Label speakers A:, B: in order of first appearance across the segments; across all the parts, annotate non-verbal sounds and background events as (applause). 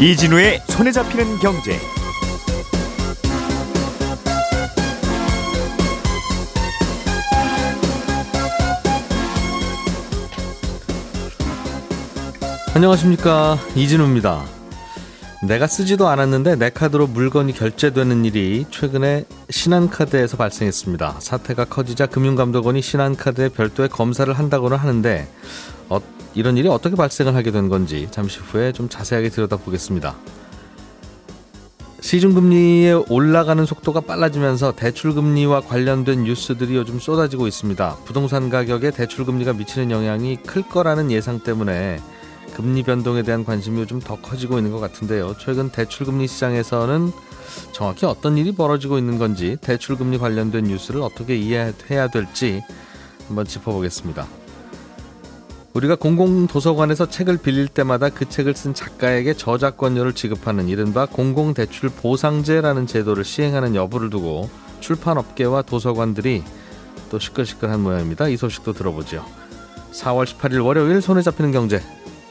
A: 이진우의 손에 잡히는 경제.
B: 안녕하십니까 이진우입니다. 내가 쓰지도 않았는데 내 카드로 물건이 결제되는 일이 최근에 신한카드에서 발생했습니다. 사태가 커지자 금융감독원이 신한카드에 별도의 검사를 한다고는 하는데 어, 이런 일이 어떻게 발생을 하게 된 건지 잠시 후에 좀 자세하게 들여다보겠습니다. 시중금리의 올라가는 속도가 빨라지면서 대출금리와 관련된 뉴스들이 요즘 쏟아지고 있습니다. 부동산 가격에 대출금리가 미치는 영향이 클 거라는 예상 때문에 금리 변동에 대한 관심이 요즘 더 커지고 있는 것 같은데요. 최근 대출금리 시장에서는 정확히 어떤 일이 벌어지고 있는 건지 대출금리 관련된 뉴스를 어떻게 이해해야 될지 한번 짚어보겠습니다. 우리가 공공도서관에서 책을 빌릴 때마다 그 책을 쓴 작가에게 저작권료를 지급하는 이른바 공공대출 보상제라는 제도를 시행하는 여부를 두고 출판업계와 도서관들이 또 시끌시끌한 모양입니다. 이 소식도 들어보죠. 4월 18일 월요일 손에 잡히는 경제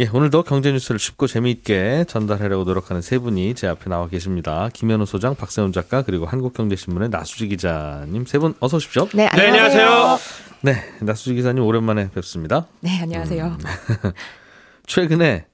B: 예, 오늘도 경제 뉴스를 쉽고 재미있게 전달하려고 노력 하는 세 분이 제 앞에 나와 계십니다. 김현우 소장, 박세훈 작가, 그리고 한국경제신문의 나수지 기자님 세 분 어서 오십시오.
C: 네, 안녕하세요. 네, 안녕하세요.
B: 네, 나수지 기자님 오랜만에 뵙습니다.
C: 네, 안녕하세요. 음, (laughs)
B: 최근에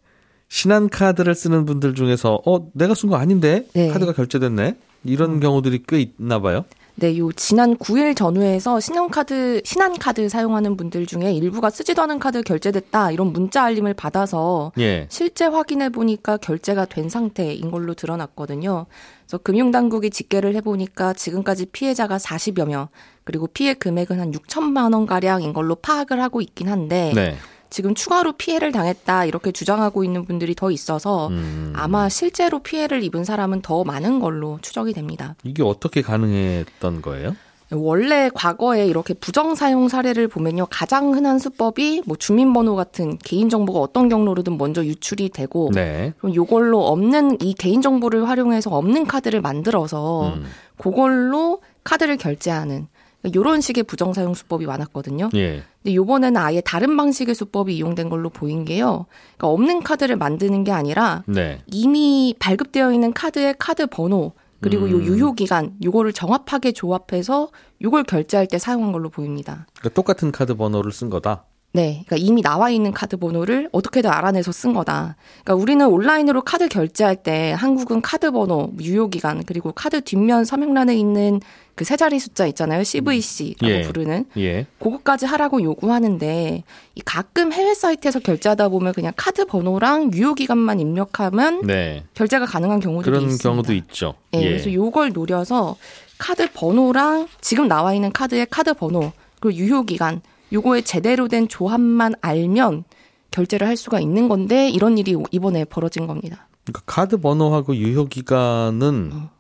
B: 신한카드를 쓰는 분들 중에서 어, 내가 쓴 거 아닌데 네. 카드가 결제됐네. 이런 음. 경우들이 꽤 있나 봐요.
C: 네, 요 지난 9일 전후에서 신용카드, 신한카드 사용하는 분들 중에 일부가 쓰지도 않은 카드 결제됐다 이런 문자 알림을 받아서 예. 실제 확인해 보니까 결제가 된 상태인 걸로 드러났거든요. 그래서 금융당국이 집계를 해보니까 지금까지 피해자가 40여 명, 그리고 피해 금액은 한 6천만 원 가량인 걸로 파악을 하고 있긴 한데. 네. 지금 추가로 피해를 당했다 이렇게 주장하고 있는 분들이 더 있어서 음. 아마 실제로 피해를 입은 사람은 더 많은 걸로 추정이 됩니다.
B: 이게 어떻게 가능했던 거예요?
C: 원래 과거에 이렇게 부정 사용 사례를 보면요 가장 흔한 수법이 뭐 주민번호 같은 개인 정보가 어떤 경로로든 먼저 유출이 되고 네. 그럼 요걸로 없는 이 개인 정보를 활용해서 없는 카드를 만들어서 음. 그걸로 카드를 결제하는 이런 식의 부정 사용 수법이 많았거든요. 예. 근데 요번에는 아예 다른 방식의 수법이 이용된 걸로 보인 게요. 그러니까 없는 카드를 만드는 게 아니라 네. 이미 발급되어 있는 카드의 카드 번호 그리고 음. 요 유효 기간 요거를 정확하게 조합해서 요걸 결제할 때 사용한 걸로 보입니다.
B: 그러니까 똑같은 카드 번호를 쓴 거다.
C: 네. 그러니까 이미 나와 있는 카드 번호를 어떻게든 알아내서 쓴 거다. 그러니까 우리는 온라인으로 카드 결제할 때 한국은 카드 번호, 유효 기간, 그리고 카드 뒷면 서명란에 있는 그 세 자리 숫자 있잖아요. CVC라고 예. 부르는. 예. 그것까지 하라고 요구하는데 이 가끔 해외 사이트에서 결제하다 보면 그냥 카드 번호랑 유효 기간만 입력하면 네. 결제가 가능한 경우도
B: 그런
C: 있습니다.
B: 경우도 있죠.
C: 네. 예. 그래서 요걸 노려서 카드 번호랑 지금 나와 있는 카드의 카드 번호 그리고 유효 기간 요거에 제대로 된 조합만 알면 결제를 할 수가 있는 건데 이런 일이 이번에 벌어진 겁니다.
B: 그러니까 카드 번호하고 유효 기간은 어.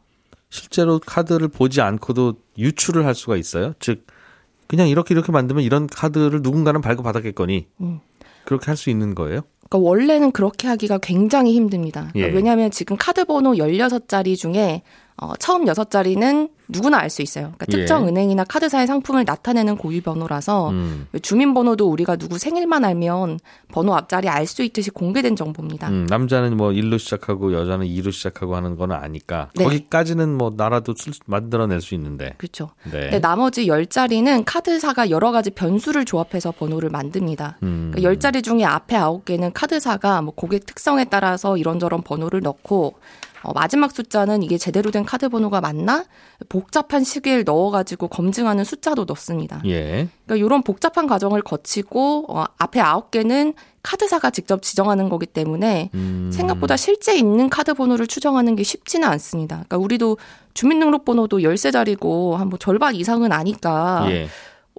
B: 실제로 카드를 보지 않고도 유출을 할 수가 있어요. 즉 그냥 이렇게 이렇게 만들면 이런 카드를 누군가는 발급받았겠거니 음. 그렇게 할 수 있는 거예요?
C: 그러니까 원래는 그렇게 하기가 굉장히 힘듭니다. 그러니까 예. 왜냐하면 지금 카드 번호 16자리 중에 어, 처음 여섯 자리는 누구나 알 수 있어요. 그러니까 특정 예. 은행이나 카드사의 상품을 나타내는 고유 번호라서 음. 주민번호도 우리가 누구 생일만 알면 번호 앞자리 알 수 있듯이 공개된 정보입니다. 음,
B: 남자는 뭐 1로 시작하고 여자는 2로 시작하고 하는 거는 아니까 네. 거기까지는 뭐 나라도 쓸, 만들어낼 수 있는데.
C: 그렇죠. 네. 근데 나머지 10자리는 카드사가 여러 가지 변수를 조합해서 번호를 만듭니다. 음. 그러니까 10자리 중에 앞에 9개는 카드사가 뭐 고객 특성에 따라서 이런저런 번호를 넣고 어, 마지막 숫자는 이게 제대로 된 카드 번호가 맞나? 복잡한 시기를 넣어가지고 검증하는 숫자도 넣습니다. 예. 그러니까 이런 복잡한 과정을 거치고 어, 앞에 아홉 개는 카드사가 직접 지정하는 거기 때문에 음. 생각보다 실제 있는 카드 번호를 추정하는 게 쉽지는 않습니다. 그러니까 우리도 주민등록번호도 열세 자리고 한 뭐 절반 이상은 아니까 예.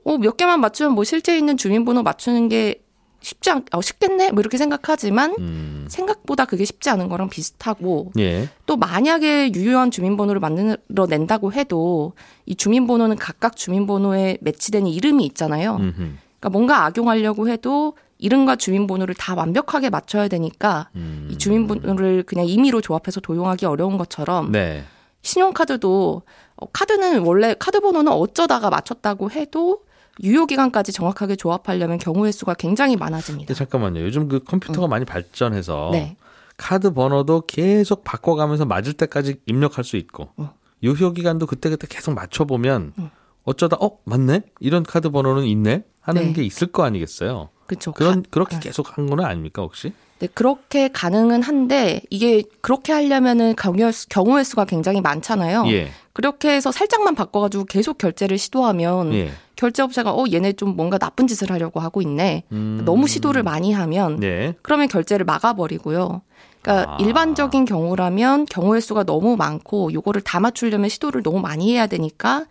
C: 어, 몇 개만 맞추면 뭐 실제 있는 주민번호 맞추는 게 쉽지 않, 어, 쉽겠네? 뭐 이렇게 생각하지만 음. 생각보다 그게 쉽지 않은 거랑 비슷하고 예. 또 만약에 유효한 주민번호를 만들어낸다고 해도 이 주민번호는 각각 주민번호에 매치되는 이름이 있잖아요. 음흠. 그러니까 뭔가 악용하려고 해도 이름과 주민번호를 다 완벽하게 맞춰야 되니까 음. 이 주민번호를 그냥 임의로 조합해서 도용하기 어려운 것처럼 네. 신용카드도 어, 카드는 원래 카드 번호는 어쩌다가 맞췄다고 해도 유효 기간까지 정확하게 조합하려면 경우의 수가 굉장히 많아집니다.
B: 네, 잠깐만요. 요즘 그 컴퓨터가 음. 많이 발전해서 네. 카드 번호도 계속 바꿔가면서 맞을 때까지 입력할 수 있고 음. 유효 기간도 그때그때 계속 맞춰보면 음. 어쩌다 어 맞네 이런 카드 번호는 있네 하는 네. 게 있을 거 아니겠어요.
C: 그렇죠.
B: 그런 그렇게 네. 계속 한 거는 아닙니까 혹시?
C: 네, 그렇게 가능은 한데 이게 그렇게 하려면은 경우의, 수, 경우의 수가 굉장히 많잖아요. 예. 그렇게 해서 살짝만 바꿔가지고 계속 결제를 시도하면 예. 결제업체가 어 얘네 좀 뭔가 나쁜 짓을 하려고 하고 있네. 음. 너무 시도를 많이 하면 네. 그러면 결제를 막아버리고요. 그러니까 아. 일반적인 경우라면 경우의 수가 너무 많고 요거를 다 맞추려면 시도를 너무 많이 해야 되니까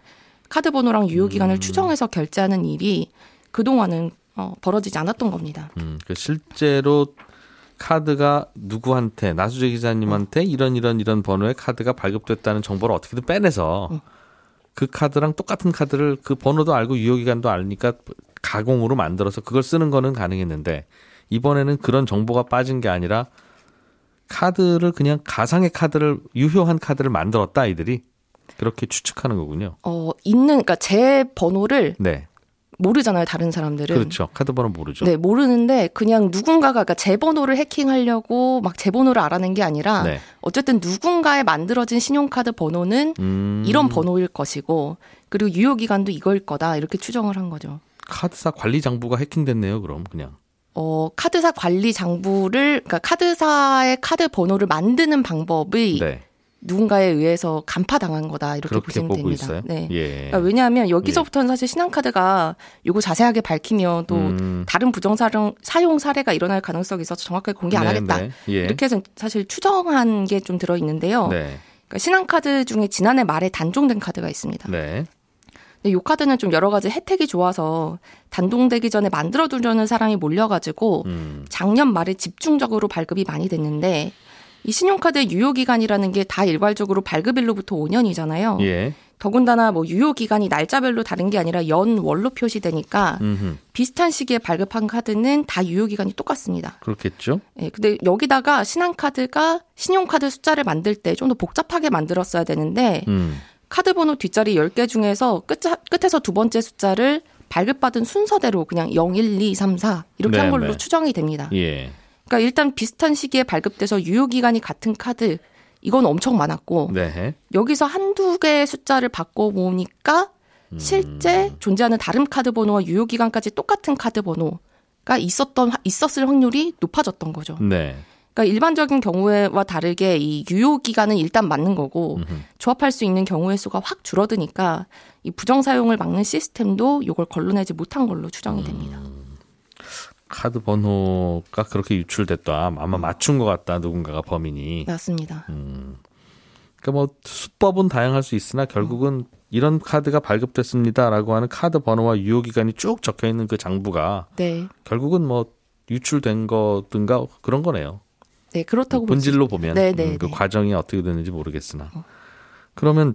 C: 카드 번호랑 유효 기간을 음. 추정해서 결제하는 일이 그동안은 어, 벌어지지 않았던 겁니다.
B: 음, 그 실제로 카드가 누구한테 나수재 기자님한테 어. 이런 이런 이런 번호의 카드가 발급됐다는 정보를 어떻게든 빼내서 어. 그 카드랑 똑같은 카드를 그 번호도 알고 유효 기간도 알니까 가공으로 만들어서 그걸 쓰는 거는 가능했는데 이번에는 그런 정보가 빠진 게 아니라 카드를 그냥 가상의 카드를 유효한 카드를 만들었다 아이들이 그렇게 추측하는 거군요.
C: 어 있는 그러니까 제 번호를 네. 모르잖아요, 다른 사람들은.
B: 그렇죠. 카드 번호 모르죠.
C: 네, 모르는데 그냥 누군가가 그러니까 제 번호를 해킹하려고 막 제 번호를 알아낸 게 아니라 네. 어쨌든 누군가의 만들어진 신용카드 번호는 음... 이런 번호일 것이고 그리고 유효 기간도 이거일 거다. 이렇게 추정을 한 거죠.
B: 카드사 관리 장부가 해킹됐네요, 그럼 그냥.
C: 어, 카드사 관리 장부를 그러니까 카드사의 카드 번호를 만드는 방법이 네. 누군가에 의해서 간파당한 거다 이렇게 보시면 됩니다.
B: 있어요? 네. 예.
C: 그러니까 왜냐하면 여기서부터는 예. 사실 신한카드가 이거 자세하게 밝히면 또 음. 다른 부정사용 사용 사례가 일어날 가능성이 있어서 정확하게 공개 안 네, 하겠다. 네. 예. 이렇게 해서 사실 추정한 게 좀 들어 있는데요. 네. 그러니까 신한카드 중에 지난해 말에 단종된 카드가 있습니다. 네. 근데 이 카드는 좀 여러 가지 혜택이 좋아서 단종되기 전에 만들어두려는 사람이 몰려가지고 음. 작년 말에 집중적으로 발급이 많이 됐는데 이 신용카드의 유효 기간이라는 게 다 일괄적으로 발급일로부터 5년이잖아요. 예. 더군다나 뭐 유효 기간이 날짜별로 다른 게 아니라 연 월로 표시되니까 음흠. 비슷한 시기에 발급한 카드는 다 유효 기간이 똑같습니다.
B: 그렇겠죠.
C: 예, 근데 여기다가 신한카드가 신용카드 숫자를 만들 때 좀 더 복잡하게 만들었어야 되는데 음. 카드 번호 뒷자리 10개 중에서 끝, 끝에서 두 번째 숫자를 발급받은 순서대로 그냥 0, 1, 2, 3, 4 이렇게 네, 한 걸로 네. 추정이 됩니다. 예. 그러니까 일단 비슷한 시기에 발급돼서 유효 기간이 같은 카드 이건 엄청 많았고 네. 여기서 한두 개의 숫자를 바꿔 보니까 실제 음. 존재하는 다른 카드 번호와 유효 기간까지 똑같은 카드 번호가 있었던 있었을 확률이 높아졌던 거죠. 네. 그러니까 일반적인 경우와 다르게 이 유효 기간은 일단 맞는 거고 음흠. 조합할 수 있는 경우의 수가 확 줄어드니까 이 부정 사용을 막는 시스템도 이걸 걸러내지 못한 걸로 추정이 됩니다. 음.
B: 카드 번호가 그렇게 유출됐다. 아마 맞춘 것 같다. 누군가가 범인이.
C: 맞습니다. 음.
B: 그러니까 뭐 수법은 다양할 수 있으나 결국은 음. 이런 카드가 발급됐습니다라고 하는 카드 번호와 유효 기간이 쭉 적혀 있는 그 장부가 네. 결국은 뭐 유출된 거든가 그런 거네요.
C: 네, 그렇다고
B: 본질로 보면 네, 네, 음, 그 네. 과정이 어떻게 되는지 모르겠으나. 어. 그러면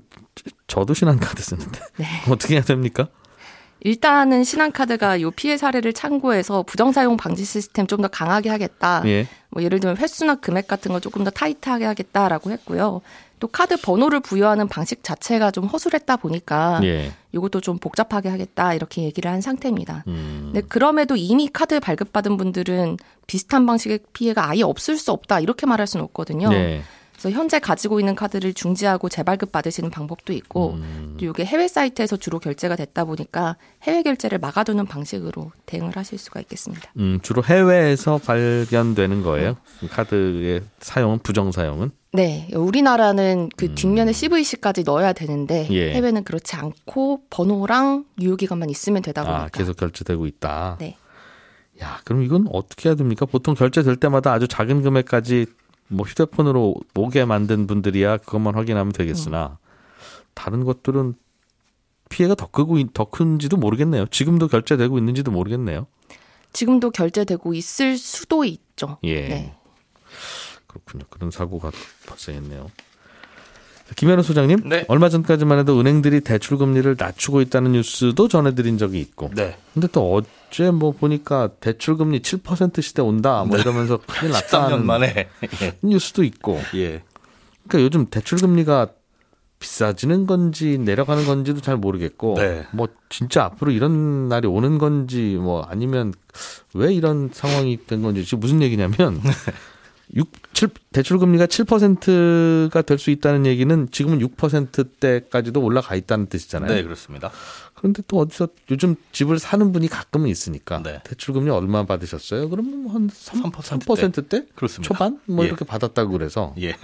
B: 저도 신한 카드 쓰는데 네. (laughs) 어떻게 해야 됩니까?
C: 일단은 신한카드가 요 피해 사례를 참고해서 부정사용 방지 시스템 좀 더 강하게 하겠다. 예. 뭐 예를 들면 횟수나 금액 같은 거 조금 더 타이트하게 하겠다라고 했고요. 또 카드 번호를 부여하는 방식 자체가 좀 허술했다 보니까 예. 이것도 좀 복잡하게 하겠다 이렇게 얘기를 한 상태입니다. 음. 근데 그럼에도 이미 카드 발급받은 분들은 비슷한 방식의 피해가 아예 없을 수 없다 이렇게 말할 수는 없거든요. 예. 그래서 현재 가지고 있는 카드를 중지하고 재발급 받으시는 방법도 있고 음. 또 이게 해외 사이트에서 주로 결제가 됐다 보니까 해외 결제를 막아두는 방식으로 대응을 하실 수가 있겠습니다.
B: 음, 주로 해외에서 발견되는 거예요? 음. 카드의 사용은 부정 사용은?
C: 네, 우리나라는 그 음. 뒷면에 CVC까지 넣어야 되는데 예. 해외는 그렇지 않고 번호랑 유효 기간만 있으면 되다 아, 보니까 아,
B: 계속 결제되고 있다. 네. 야, 그럼 이건 어떻게 해야 됩니까? 보통 결제될 때마다 아주 작은 금액까지 뭐 휴대폰으로 오게 만든 분들이야 그것만 확인하면 되겠으나 다른 것들은 피해가 더 크고 더 큰지도 모르겠네요. 지금도 결제되고 있는지도 모르겠네요.
C: 지금도 결제되고 있을 수도 있죠.
B: 예. 네. 그렇군요. 그런 사고가 발생했네요. 김현우 소장님, 네. 얼마 전까지만 해도 은행들이 대출 금리를 낮추고 있다는 뉴스도 전해드린 적이 있고, 네. 근데 또 어제 뭐 보니까 대출 금리 7% 시대 온다, 뭐 네. 이러면서 큰일 났다 13년
D: 만에
B: 예. (laughs) 뉴스도 있고, 예. 그러니까 요즘 대출 금리가 비싸지는 건지 내려가는 건지도 잘 모르겠고, 네. 뭐 진짜 앞으로 이런 날이 오는 건지, 뭐 아니면 왜 이런 상황이 된 건지 지금 무슨 얘기냐면. (laughs) 6, 7, 대출 금리가 7%가 될 수 있다는 얘기는 지금은 6%대까지도 올라가 있다는 뜻이잖아요.
D: 네, 그렇습니다.
B: 그런데 또 어디서 요즘 집을 사는 분이 가끔은 있으니까 네. 대출 금리 얼마 받으셨어요? 그러면 뭐한 3, 3%대? 3%대?
D: 그렇습니다.
B: 초반 뭐 예. 이렇게 받았다고 그래서 예.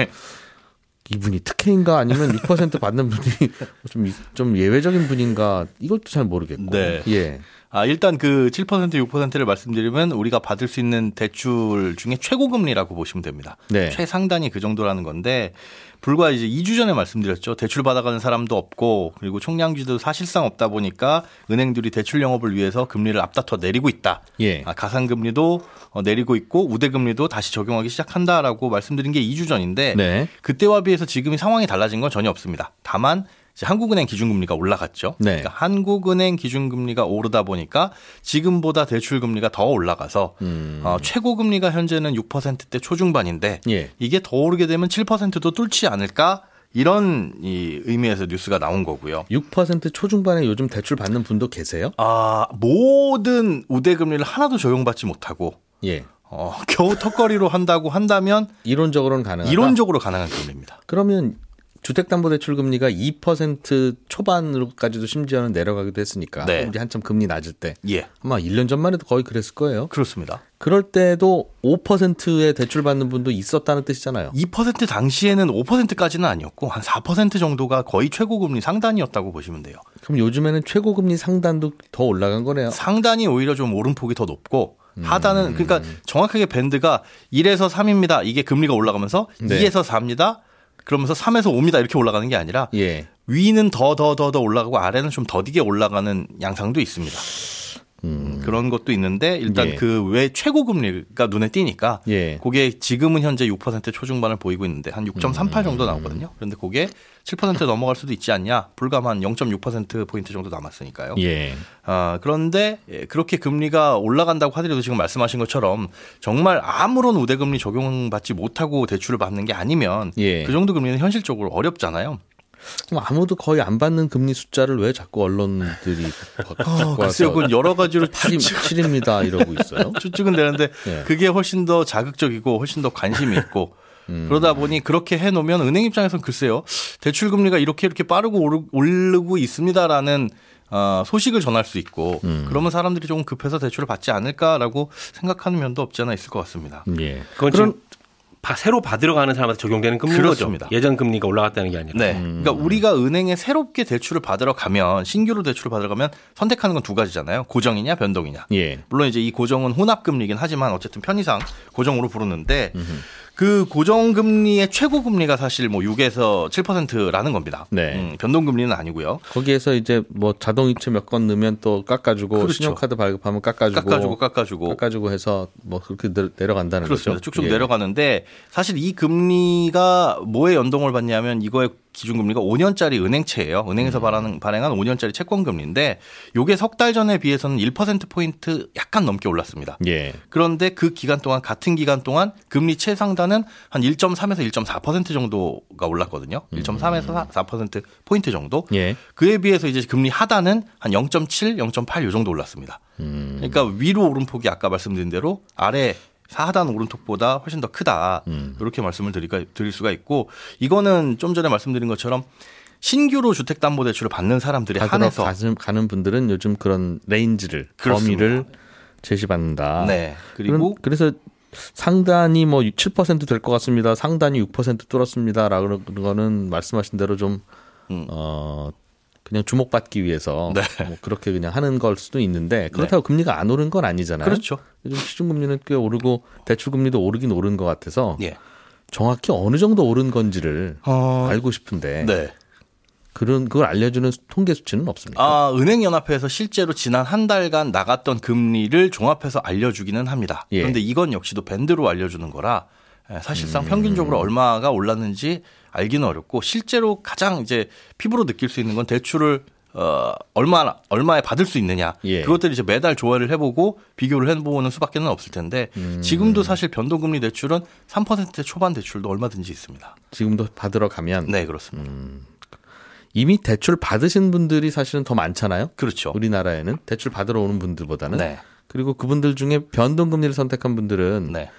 B: 이분이 특혜인가 아니면 (laughs) 6% 받는 분이 좀, 좀 예외적인 분인가 이것도 잘 모르겠고. 네. 예.
D: 아, 일단 그 7% 6%를 말씀드리면 우리가 받을 수 있는 대출 중에 최고 금리라고 보시면 됩니다. 네. 최상단이 그 정도라는 건데 불과 이제 2주 전에 말씀드렸죠. 대출 받아가는 사람도 없고 그리고 총량지도 사실상 없다 보니까 은행들이 대출 영업을 위해서 금리를 앞다퉈 내리고 있다. 예. 아, 가상 금리도 어, 내리고 있고 우대 금리도 다시 적용하기 시작한다라고 말씀드린 게 2주 전인데 네. 그때와 비해서 지금이 상황이 달라진 건 전혀 없습니다. 다만 한국은행 기준금리가 올라갔죠. 네. 그러니까 한국은행 기준금리가 오르다 보니까 지금보다 대출금리가 더 올라가서 음. 어, 최고금리가 현재는 6%대 초중반인데 예. 이게 더 오르게 되면 7%도 뚫지 않을까? 이런 이 의미에서 뉴스가 나온 거고요.
B: 6% 초중반에 요즘 대출 받는 분도 계세요?
D: 아, 모든 우대 금리를 하나도 적용받지 못하고 예. 어, 겨우 턱걸이로 한다고 한다면
B: 이론적으로는 가능하다.
D: 이론적으로 가능한 금리입니다.
B: 그러면 주택담보대출 금리가 2% 초반으로까지도 심지어는 내려가기도 했으니까 네. 우리 한참 금리 낮을 때 예. 아마 1년 전만 해도 거의 그랬을 거예요.
D: 그렇습니다.
B: 그럴 때도 5%의 대출 받는 분도 있었다는 뜻이잖아요.
D: 2% 당시에는 5%까지는 아니었고 한 4% 정도가 거의 최고금리 상단이었다고 보시면 돼요.
B: 그럼 요즘에는 최고금리 상단도 더 올라간 거네요.
D: 상단이 오히려 좀 오름폭이 더 높고 하단은 그러니까 정확하게 밴드가 1에서 3입니다. 이게 금리가 올라가면서 네. 2에서 4입니다. 그러면서 3에서 5입니다 이렇게 올라가는 게 아니라 예. 위는 더 더 더 더 올라가고 아래는 좀 더디게 올라가는 양상도 있습니다. 음. 그런 것도 있는데 일단 예. 그왜 최고 금리가 눈에 띄니까 예. 그게 지금은 현재 6% 초중반을 보이고 있는데 한 6.38 정도 나오거든요. 그런데 그게 7% 넘어갈 수도 있지 않냐? 불과 한 0.6% 포인트 정도 남았으니까요. 예. 아, 그런데 예, 그렇게 금리가 올라간다고 하더라도 지금 말씀하신 것처럼 정말 아무런 우대 금리 적용받지 못하고 대출을 받는 게 아니면 예. 그 정도 금리는 현실적으로 어렵잖아요.
B: 그럼 아무도 거의 안 받는 금리 숫자를 왜 자꾸 언론들이
D: 어, 글쎄요, 그건 여러 가지로
B: 8이 7입니다 이러고 있어요. (laughs)
D: 추측은 되는데 네. 그게 훨씬 더 자극적이고 훨씬 더 관심이 있고 (laughs) 음. 그러다 보니 그렇게 해놓으면 은행 입장에서는 글쎄요 대출 금리가 이렇게 이렇게 빠르고 오르고 있습니다라는 어, 소식을 전할 수 있고 음. 그러면 사람들이 조금 급해서 대출을 받지 않을까라고 생각하는 면도 없지 않아 있을 것 같습니다.
E: 예. 그건 그런 새로 받으러 가는 사람한테 적용되는 금리인 그렇습니다. 거죠. 예전 금리가 올라갔다는 게 아니라.
D: 네. 음. 그러니까 우리가 은행에 새롭게 대출을 받으러 가면 신규로 대출을 받으러 가면 선택하는 건 두 가지잖아요. 고정이냐 변동이냐. 예. 물론 이제 이 고정은 혼합 금리긴 하지만 어쨌든 편의상 고정으로 부르는데 음흠. 그 고정금리의 최고금리가 사실 뭐 6에서 7%라는 겁니다. 네. 음, 변동금리는 아니고요.
B: 거기에서 이제 뭐 자동이체 몇 건 넣으면 또 깎아주고 그렇죠. 신용카드 발급하면 깎아주고
D: 깎아주고 깎아주고
B: 깎아주고 해서 뭐 그렇게 내려간다는
D: 그렇습니다.
B: 거죠.
D: 쭉쭉 예. 내려가는데 사실 이 금리가 뭐에 연동을 받냐면 이거에 기준금리가 5년짜리 은행채예요. 은행에서 음. 발행, 발행한 5년짜리 채권금리인데 요게 석 달 전에 비해서는 1%포인트 약간 넘게 올랐습니다. 예. 그런데 그 기간 동안 같은 기간 동안 금리 최상단은 한 1.3에서 1.4% 정도가 올랐거든요. 1.3에서 4% 포인트 정도. 예. 그에 비해서 이제 금리 하단은 한 0.7, 0.8 요 정도 올랐습니다. 음. 그러니까 위로 오름폭이 아까 말씀드린 대로 아래 하단 오른쪽보다 훨씬 더 크다. 음. 이렇게 말씀을 드릴까, 드릴 수가 있고 이거는 좀 전에 말씀드린 것처럼 신규로 주택담보대출을 받는 사람들이 한해서
B: 가는 분들은 요즘 그런 range를 그렇습니다. 범위를 제시받는다. 네. 그리고 그래서 상단이 뭐 7%될 것 같습니다. 상단이 6% 뚫었습니다라고 그런 거는 말씀하신 대로 좀 음. 어, 그냥 주목받기 위해서 네. 뭐 그렇게 그냥 하는 걸 수도 있는데 그렇다고 네. 금리가 안 오른 건 아니잖아요.
D: 그렇죠.
B: 요즘 시중 금리는 꽤 오르고 대출 금리도 오르긴 오른 것 같아서 예. 정확히 어느 정도 오른 건지를 어... 알고 싶은데. 네. 그런 그걸 알려주는 통계 수치는 없습니까?
D: 아, 은행연합회에서 실제로 지난 한 달간 나갔던 금리를 종합해서 알려주기는 합니다. 예. 그런데 이건 역시도 밴드로 알려주는 거라 예, 사실상 음. 평균적으로 얼마가 올랐는지 알기는 어렵고 실제로 가장 이제 피부로 느낄 수 있는 건 대출을 어, 얼마나, 얼마에 받을 수 있느냐. 예. 그것들을 이제 매달 조회를 해보고 비교를 해보는 수밖에는 없을 텐데 음. 지금도 사실 변동금리 대출은 3%대 초반 대출도 얼마든지 있습니다.
B: 지금도 받으러 가면?
D: 네, 그렇습니다. 음.
B: 이미 대출 받으신 분들이 사실은 더 많잖아요.
D: 그렇죠.
B: 우리나라에는 대출 받으러 오는 분들보다는. 네. 그리고 그분들 중에 변동금리를 선택한 분들은 네.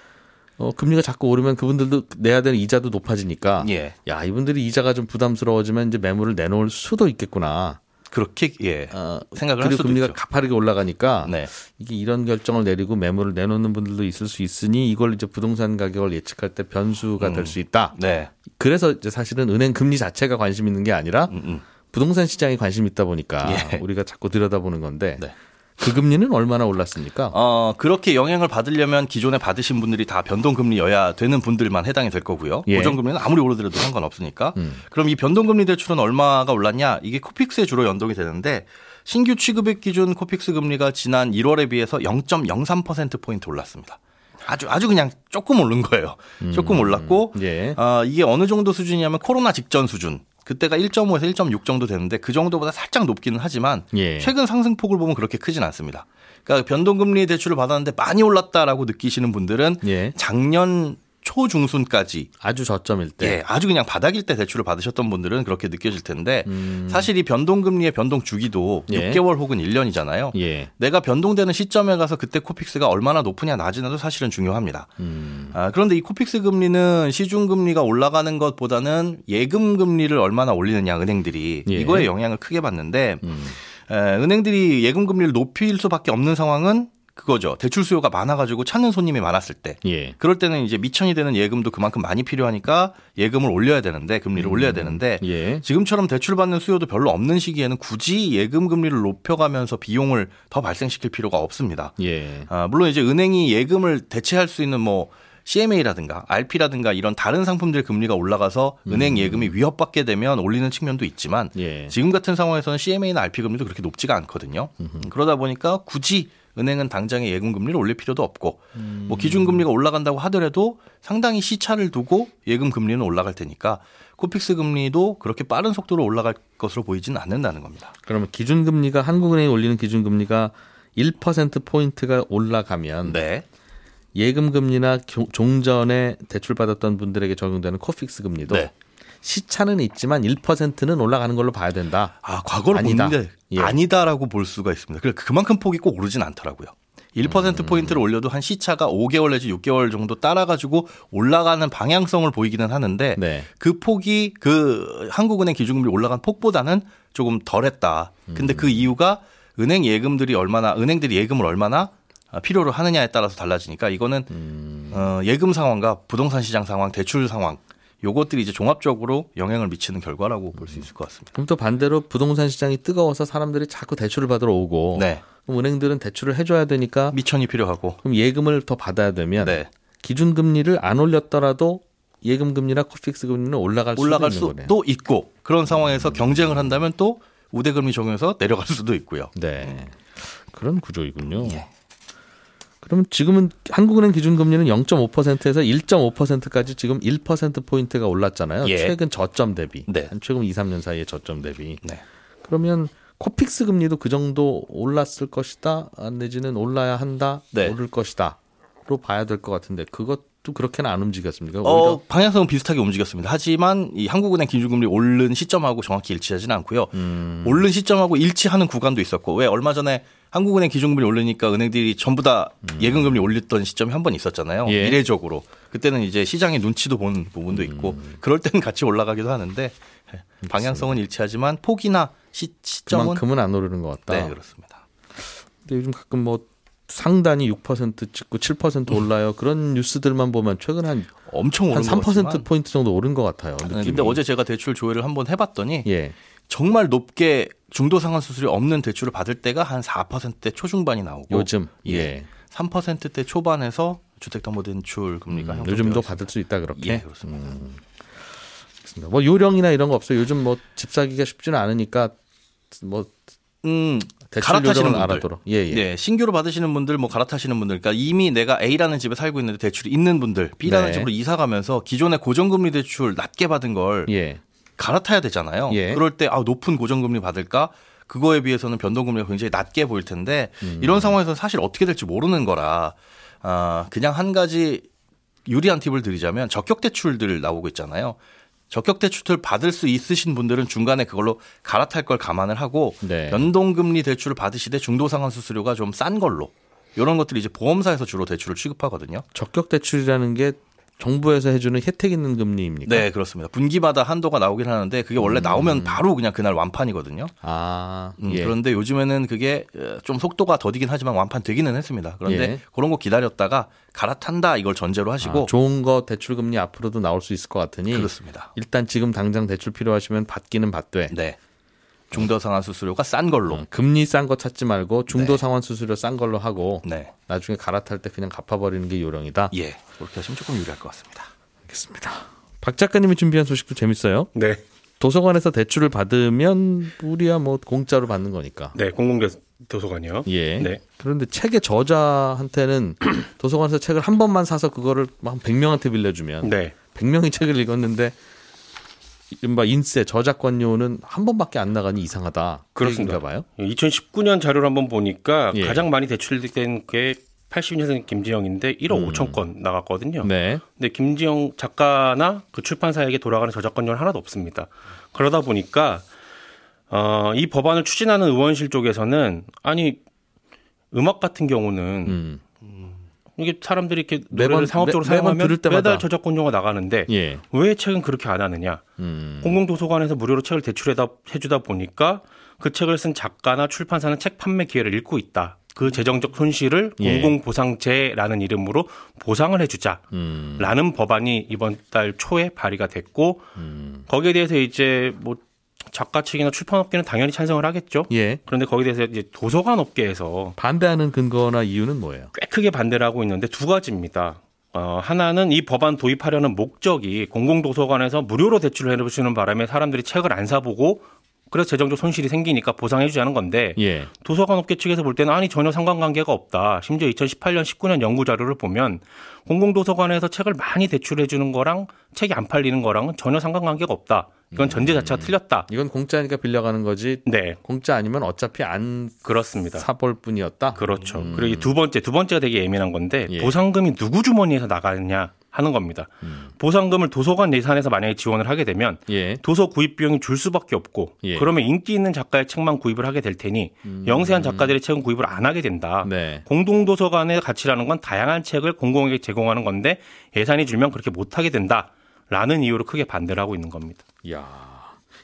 B: 어, 금리가 자꾸 오르면 그분들도 내야 되는 이자도 높아지니까 예. 야 이분들이 이자가 좀 부담스러워지면 이제 매물을 내놓을 수도 있겠구나.
D: 그렇게 예 어,
B: 생각을 그리고 금리가 있죠. 가파르게 올라가니까 네. 이게 이런 결정을 내리고 매물을 내놓는 분들도 있을 수 있으니 이걸 이제 부동산 가격을 예측할 때 변수가 음. 될수 있다. 네. 그래서 이제 사실은 은행 금리 자체가 관심 있는 게 아니라 음, 음. 부동산 시장에 관심 있다 보니까 예. 우리가 자꾸 들여다보는 건데 네. 그 금리는 얼마나 올랐습니까?
D: 어, 그렇게 영향을 받으려면 기존에 받으신 분들이 다 변동금리여야 되는 분들만 해당이 될 거고요. 예. 고정금리는 아무리 오르더라도 상관없으니까. 음. 그럼 이 변동금리 대출은 얼마가 올랐냐? 이게 코픽스에 주로 연동이 되는데 신규 취급액 기준 코픽스 금리가 지난 1월에 비해서 0.03%포인트 올랐습니다. 아주 아주 그냥 조금 오른 거예요. 조금 음. 올랐고 예. 어, 이게 어느 정도 수준이냐면 코로나 직전 수준. 그때가 1.5에서 1.6 정도 되는데 그 정도보다 살짝 높기는 하지만 예. 최근 상승폭을 보면 그렇게 크진 않습니다. 그러니까 변동금리 대출을 받았는데 많이 올랐다라고 느끼시는 분들은 예. 작년 초중순까지
B: 아주 저점일 때,
D: 예, 아주 그냥 바닥일 때 대출을 받으셨던 분들은 그렇게 느껴질 텐데 음. 사실 이 변동금리의 변동 주기도 예. 6개월 혹은 1년이잖아요. 예. 내가 변동되는 시점에 가서 그때 코픽스가 얼마나 높으냐 낮으냐도 사실은 중요합니다. 음. 아, 그런데 이 코픽스 금리는 시중 금리가 올라가는 것보다는 예금 금리를 얼마나 올리느냐 은행들이 예. 이거에 영향을 크게 받는데 음. 에, 은행들이 예금 금리를 높일 수밖에 없는 상황은 그거죠. 대출 수요가 많아가지고 찾는 손님이 많았을 때. 예. 그럴 때는 이제 미천이 되는 예금도 그만큼 많이 필요하니까 예금을 올려야 되는데 금리를 음. 올려야 되는데 예. 지금처럼 대출 받는 수요도 별로 없는 시기에는 굳이 예금 금리를 높여가면서 비용을 더 발생시킬 필요가 없습니다. 예. 아, 물론 이제 은행이 예금을 대체할 수 있는 뭐 CMA라든가 RP라든가 이런 다른 상품들 금리가 올라가서 음. 은행 예금이 위협받게 되면 올리는 측면도 있지만 예. 지금 같은 상황에서는 CMA나 RP 금리도 그렇게 높지가 않거든요. 음흠. 그러다 보니까 굳이 은행은 당장에 예금 금리를 올릴 필요도 없고 음. 뭐 기준 금리가 올라간다고 하더라도 상당히 시차를 두고 예금 금리는 올라갈 테니까 코픽스 금리도 그렇게 빠른 속도로 올라갈 것으로 보이지는 않는다는 겁니다.
B: 그러면 기준 금리가 한국은행이 올리는 기준 금리가 1% 포인트가 올라가면 네. 예금 금리나 종전에 대출 받았던 분들에게 적용되는 코픽스 금리도 네. 시차는 있지만 1%는 올라가는 걸로 봐야 된다.
D: 아, 과거를 아니다. 보는데 예. 아니다라고 볼 수가 있습니다. 그래 그만큼 폭이 꼭 오르진 않더라고요. 1% 음. 포인트를 올려도 한 시차가 5개월 내지 6개월 정도 따라가지고 올라가는 방향성을 보이기는 하는데 네. 그 폭이 그 한국은행 기준금리 올라간 폭보다는 조금 덜했다. 근데 그 음. 그 이유가 은행 예금들이 얼마나 은행들이 예금을 얼마나 필요로 하느냐에 따라서 달라지니까 이거는 음. 어, 예금 상황과 부동산 시장 상황, 대출 상황 요것들이 이제 종합적으로 영향을 미치는 결과라고 볼 수 있을 것 같습니다.
B: 그럼 또 반대로 부동산 시장이 뜨거워서 사람들이 자꾸 대출을 받으러 오고 네. 그럼 은행들은 대출을 해줘야 되니까
D: 미천이 필요하고
B: 그럼 예금을 더 받아야 되면 네. 기준 금리를 안 올렸더라도 예금 금리나 코픽스 금리는 올라갈,
D: 올라갈
B: 수도,
D: 수도 있고 그런 상황에서 음. 경쟁을 한다면 또 우대금리 적용해서 내려갈 수도 있고요.
B: 네. 그런 구조이군요. 예. 그러면 지금은 한국은행 기준금리는 0.5%에서 1.5%까지 지금 1% 포인트가 올랐잖아요. 예. 최근 저점 대비. 네. 최근 2, 3년 사이의 저점 대비. 네. 그러면 코픽스 금리도 그 정도 올랐을 것이다. 내지는 올라야 한다. 네. 오를 것이다 로 봐야 될 것 같은데 그것도 그렇게는 안 움직였습니까?
D: 어, 방향성은 비슷하게 움직였습니다. 하지만 이 한국은행 기준금리 오른 시점하고 정확히 일치하지는 않고요. 음. 오른 시점하고 일치하는 구간도 있었고 왜 얼마 전에 한국은행 기준금리 올리니까 은행들이 전부 다 음. 예금금리 올렸던 시점이 한 번 있었잖아요. 예. 이례적으로. 그때는 이제 시장의 눈치도 본 부분도 있고 음. 그럴 때는 같이 올라가기도 하는데 방향성은 일치하지만 폭이나 시, 시점은
B: 그만큼은 안 오르는 것 같다.
D: 네, 그렇습니다.
B: 근데 요즘 가끔 뭐 상단이 6% 찍고 7% 올라요. 그런 뉴스들만 보면 최근 한
D: 엄청 오른
B: 한3% 포인트 정도 오른 것 같아요.
D: 느낌이. 근데 어제 제가 대출 조회를 한번 해봤더니 예. 정말 높게 중도 상환 수수료 없는 대출을 받을 때가 한 4%대 초중반이 나오고
B: 요즘
D: 예. 3%대 초반에서 주택담보대출 금리가
B: 음, 요즘도 받을 수 있다 그렇게.
D: 예, 그렇습니다. 음.
B: 뭐 요령이나 이런 거 없어요. 요즘 뭐 집 사기가 쉽지는 않으니까 뭐 음,
D: 갈아타시는 분들,
B: 알아도록. 예, 예.
D: 네, 신규로 받으시는 분들, 뭐 갈아타시는 분들, 그러니까 이미 내가 A라는 집에 살고 있는데 대출이 있는 분들, B라는 네. 집으로 이사 가면서 기존의 고정금리 대출 낮게 받은 걸 예. 갈아타야 되잖아요. 예. 그럴 때 아, 높은 고정금리 받을까? 그거에 비해서는 변동금리가 굉장히 낮게 보일 텐데 음. 이런 상황에서 사실 어떻게 될지 모르는 거라 아, 그냥 한 가지 유리한 팁을 드리자면 적격 대출들 나오고 있잖아요. 적격 대출을 받을 수 있으신 분들은 중간에 그걸로 갈아탈 걸 감안을 하고 네. 연동금리 대출을 받으시되 중도상환 수수료가 좀 싼 걸로 이런 것들이 이제 보험사에서 주로 대출을 취급하거든요.
B: 적격 대출이라는 게 정부에서 해주는 혜택 있는 금리입니까?
D: 네, 그렇습니다. 분기마다 한도가 나오긴 하는데 그게 원래 음. 나오면 바로 그냥 그날 완판이거든요. 아, 음, 예. 그런데 요즘에는 그게 어, 좀 속도가 더디긴 하지만 완판 되기는 했습니다. 그런데 예. 그런 거 기다렸다가 갈아탄다 이걸 전제로 하시고
B: 아, 좋은 거 대출 금리 앞으로도 나올 수 있을 것 같으니
D: 그렇습니다.
B: 일단 지금 당장 대출 필요하시면 받기는 받되.
D: 네. 중도 상환 수수료가 싼 걸로. 음,
B: 금리 싼 거 찾지 말고 중도 네. 상환 수수료 싼 걸로 하고 네. 나중에 갈아탈 때 그냥 갚아버리는 게 요령이다.
D: 예. 그렇게 하시면 조금 유리할 것 같습니다.
B: 알겠습니다. 박 작가님이 준비한 소식도 재밌어요.
E: 네.
B: 도서관에서 대출을 받으면 우리야 뭐 공짜로 받는 거니까.
E: 네, 공공 도서관이요.
B: 예. 네. 그런데 책의 저자한테는 (clears throat) 도서관에서 책을 한 번만 사서 그거를 막 100명한테 빌려주면 네. 100명이 책을 읽었는데 이른바 인세 저작권료는 한 번밖에 안 나가니 이상하다.
E: 그렇습니다. 봐요. 2019년 자료를 한번 보니까 예. 가장 많이 대출된 게 82년생 김지영인데 1억 음. 5천 건 나갔거든요. 네. 근데 김지영 작가나 그 출판사에게 돌아가는 저작권료는 하나도 없습니다. 그러다 보니까 어, 이 법안을 추진하는 의원실 쪽에서는 아니 음악 같은 경우는 음. 이게 사람들이 이렇게 노래를 매번, 상업적으로 매, 사용하면 매달 저작권료가 나가는데 예. 왜 책은 그렇게 안 하느냐? 음. 공공도서관에서 무료로 책을 대출해다 해주다 보니까 그 책을 쓴 작가나 출판사는 책 판매 기회를 잃고 있다. 그 재정적 손실을 예. 공공보상제라는 이름으로 보상을 해주자라는 음. 법안이 이번 달 초에 발의가 됐고 음. 거기에 대해서 이제 뭐 작가 측이나 출판업계는 당연히 찬성을 하겠죠. 예. 그런데 거기에 대해서 이제 도서관 업계에서
B: 반대하는 근거나 이유는 뭐예요?
E: 꽤 크게 반대를 하고 있는데 두 가지입니다. 어, 하나는 이 법안 도입하려는 목적이 공공도서관에서 무료로 대출을 해주시는 바람에 사람들이 책을 안 사보고 그래서 재정적 손실이 생기니까 보상해주자는 건데 예. 도서관 업계 측에서 볼 때는 아니 전혀 상관관계가 없다. 심지어 2018년, 19년 연구 자료를 보면 공공도서관에서 책을 많이 대출해주는 거랑 책이 안 팔리는 거랑은 전혀 상관관계가 없다. 이건 전제 자체가 음. 틀렸다.
B: 이건 공짜니까 빌려가는 거지. 네. 공짜 아니면 어차피 안
E: 그렇습니다.
B: 사볼 뿐이었다.
E: 그렇죠. 음. 그리고 두 번째, 두 번째가 되게 예민한 건데 예. 보상금이 누구 주머니에서 나가느냐. 하는 겁니다. 음. 보상금을 도서관 예산에서 만약에 지원을 하게 되면 예. 도서 구입 비용이 줄 수밖에 없고 예. 그러면 인기 있는 작가의 책만 구입을 하게 될 테니 음. 영세한 작가들의 책은 구입을 안 하게 된다. 네. 공동 도서관의 가치라는 건 다양한 책을 공공에게 제공하는 건데 예산이 줄면 그렇게 못 하게 된다 라는 이유로 크게 반대를 하고 있는 겁니다.
B: 야.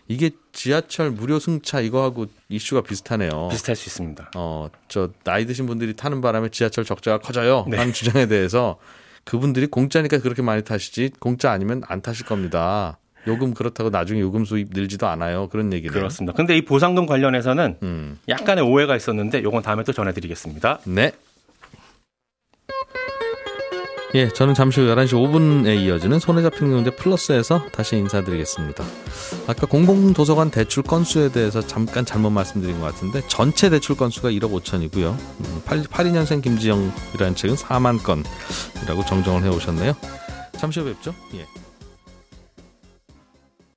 B: 이게 지하철 무료 승차 이거하고 이슈가 비슷하네요.
E: 비슷할 수 있습니다.
B: 어, 저 나이 드신 분들이 타는 바람에 지하철 적자가 커져요. 네. 하는 주장에 대해서 그분들이 공짜니까 그렇게 많이 타시지 공짜 아니면 안 타실 겁니다. 요금 그렇다고 나중에 요금 수입 늘지도 않아요. 그런 얘기는.
E: 그렇습니다. 근데 이 보상금 관련해서는 음. 약간의 오해가 있었는데 요건 다음에 또 전해드리겠습니다.
B: 네. 예, 저는 잠시 후 11시 5분에 이어지는 손에 잡히는 문제 플러스에서 다시 인사드리겠습니다. 아까 공공도서관 대출 건수에 대해서 잠깐 잘못 말씀드린 것 같은데 전체 대출 건수가 1억 5천이고요. 82년생 김지영이라는 책은 4만 건이라고 정정을 해오셨네요. 잠시 후 뵙죠. 예.